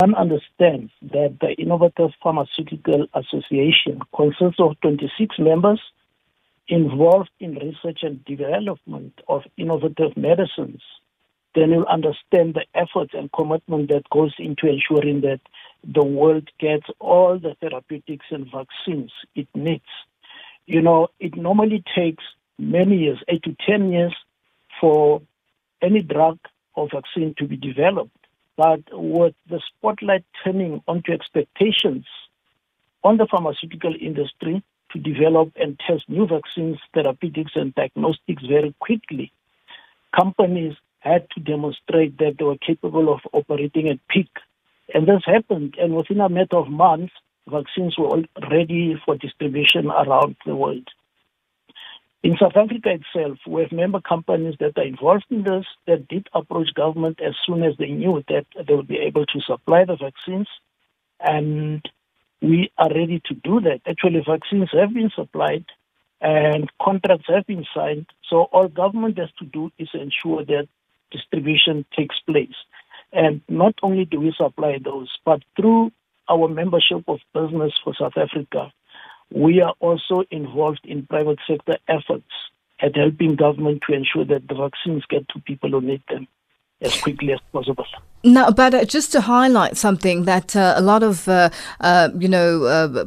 One understands that the Innovative Pharmaceutical Association consists of 26 members involved in research and development of innovative medicines. Then you'll understand the efforts and commitment that goes into ensuring that the world gets all the therapeutics and vaccines it needs. You know, it normally takes many years, eight to 10 years, for any drug or vaccine to be developed. But with the spotlight turning onto expectations on the pharmaceutical industry to develop and test new vaccines, therapeutics, and diagnostics very quickly, companies had to demonstrate that they were capable of operating at peak. And this happened, and within a matter of months, vaccines were all ready for distribution around the world. In South Africa itself, we have member companies that are involved in this that did approach government as soon as they knew that they would be able to supply the vaccines. And we are ready to do that. Actually, vaccines have been supplied and contracts have been signed. So all government has to do is ensure that distribution takes place. And not only do we supply those, but through our membership of Business for South Africa, we are also involved in private sector efforts at helping government to ensure that the vaccines get to people who need them as quickly as possible. Now, but uh, just to highlight something that uh, a lot of, uh, uh you know, uh,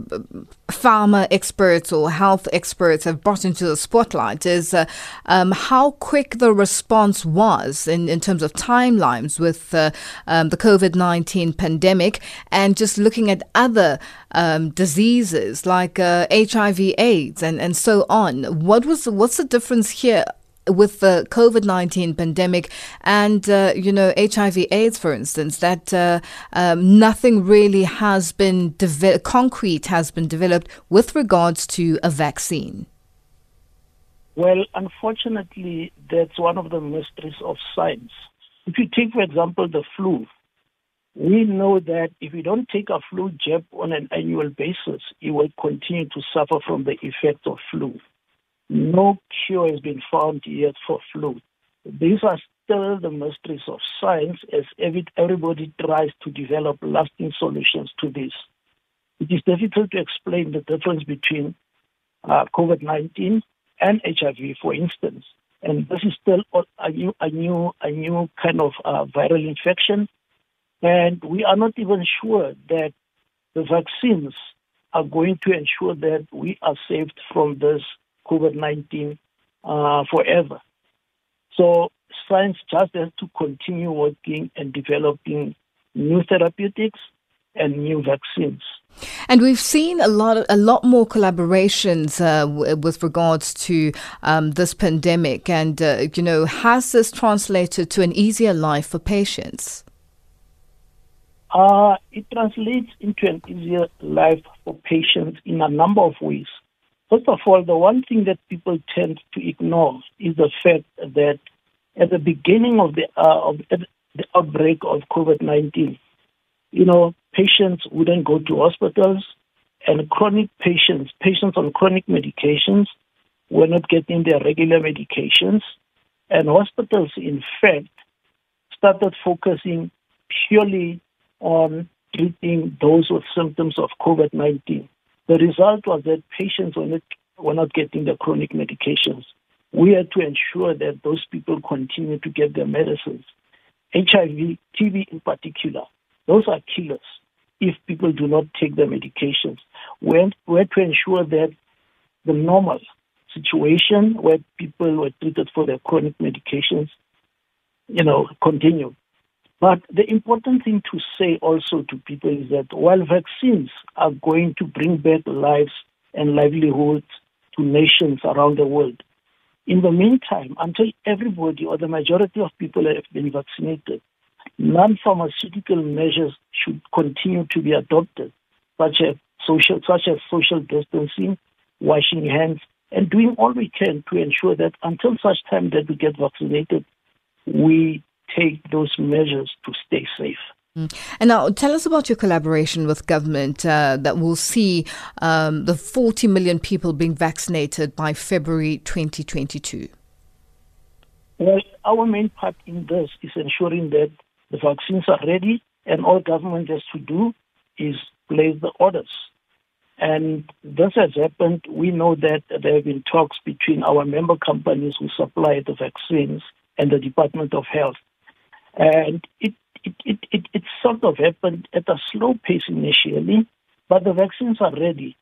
pharma experts or health experts have brought into the spotlight is uh, um, how quick the response was in, in terms of timelines with um, the COVID 19 pandemic and just looking at other um, diseases like HIV, AIDS, and, and so on. What was what's the difference here? With the COVID 19 pandemic and, uh, you know, HIV AIDS, for instance, that uh, um, nothing really has been concrete has been developed with regards to a vaccine? Well, unfortunately, that's one of the mysteries of science. If you take, for example, the flu, we know that if you don't take a flu jab on an annual basis, you will continue to suffer from the effect of flu. No cure has been found yet for flu. These are still the mysteries of science as everybody tries to develop lasting solutions to this. It is difficult to explain the difference between uh, COVID 19 and HIV, for instance. And this is still a new, a new, a new kind of uh, viral infection. And we are not even sure that the vaccines are going to ensure that we are saved from this COVID 19 uh, forever. So science just has to continue working and developing new therapeutics and new vaccines. And we've seen a lot, of, a lot more collaborations uh, w- with regards to um, this pandemic, and uh, you know, has this translated to an easier life for patients? Uh, it translates into an easier life for patients in a number of ways. First of all, the one thing that people tend to ignore is the fact that at the beginning of the uh, of the outbreak of COVID-19, you know, patients wouldn't go to hospitals, and chronic patients, patients on chronic medications, were not getting their regular medications, and hospitals, in fact, started focusing purely on treating those with symptoms of COVID-19. The result was that patients were not, were not getting the chronic medications. We had to ensure that those people continue to get their medicines. HIV, TB in particular, those are killers if people do not take their medications. We had, we had to ensure that the normal situation where people were treated for their chronic medications, you know, continue. But the important thing to say also to people is that while vaccines are going to bring back lives and livelihoods to nations around the world, in the meantime, until everybody or the majority of people have been vaccinated, non pharmaceutical measures should continue to be adopted, such as social, such as social distancing, washing hands, and doing all we can to ensure that until such time that we get vaccinated, we take those measures to stay safe. Mm. And now, tell us about your collaboration with government uh, that will see um, the 40 million people being vaccinated by February 2022. Well, our main part in this is ensuring that the vaccines are ready and all government has to do is place the orders. And this has happened. We know that there have been talks between our member companies who supply the vaccines and the Department of Health. And it, it, it, it, it sort of happened at a slow pace initially, but the vaccines are ready.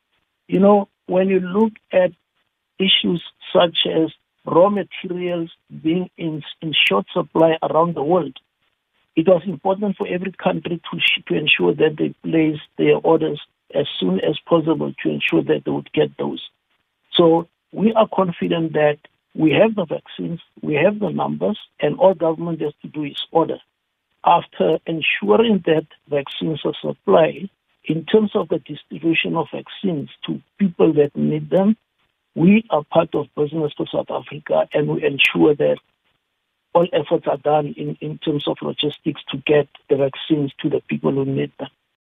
You know, when you look at issues such as raw materials being in, in short supply around the world, it was important for every country to, to ensure that they place their orders as soon as possible to ensure that they would get those. So we are confident that we have the vaccines, we have the numbers, and all government has to do is order. After ensuring that vaccines are supplied, in terms of the distribution of vaccines to people that need them, we are part of Business for South Africa and we ensure that all efforts are done in, in terms of logistics to get the vaccines to the people who need them.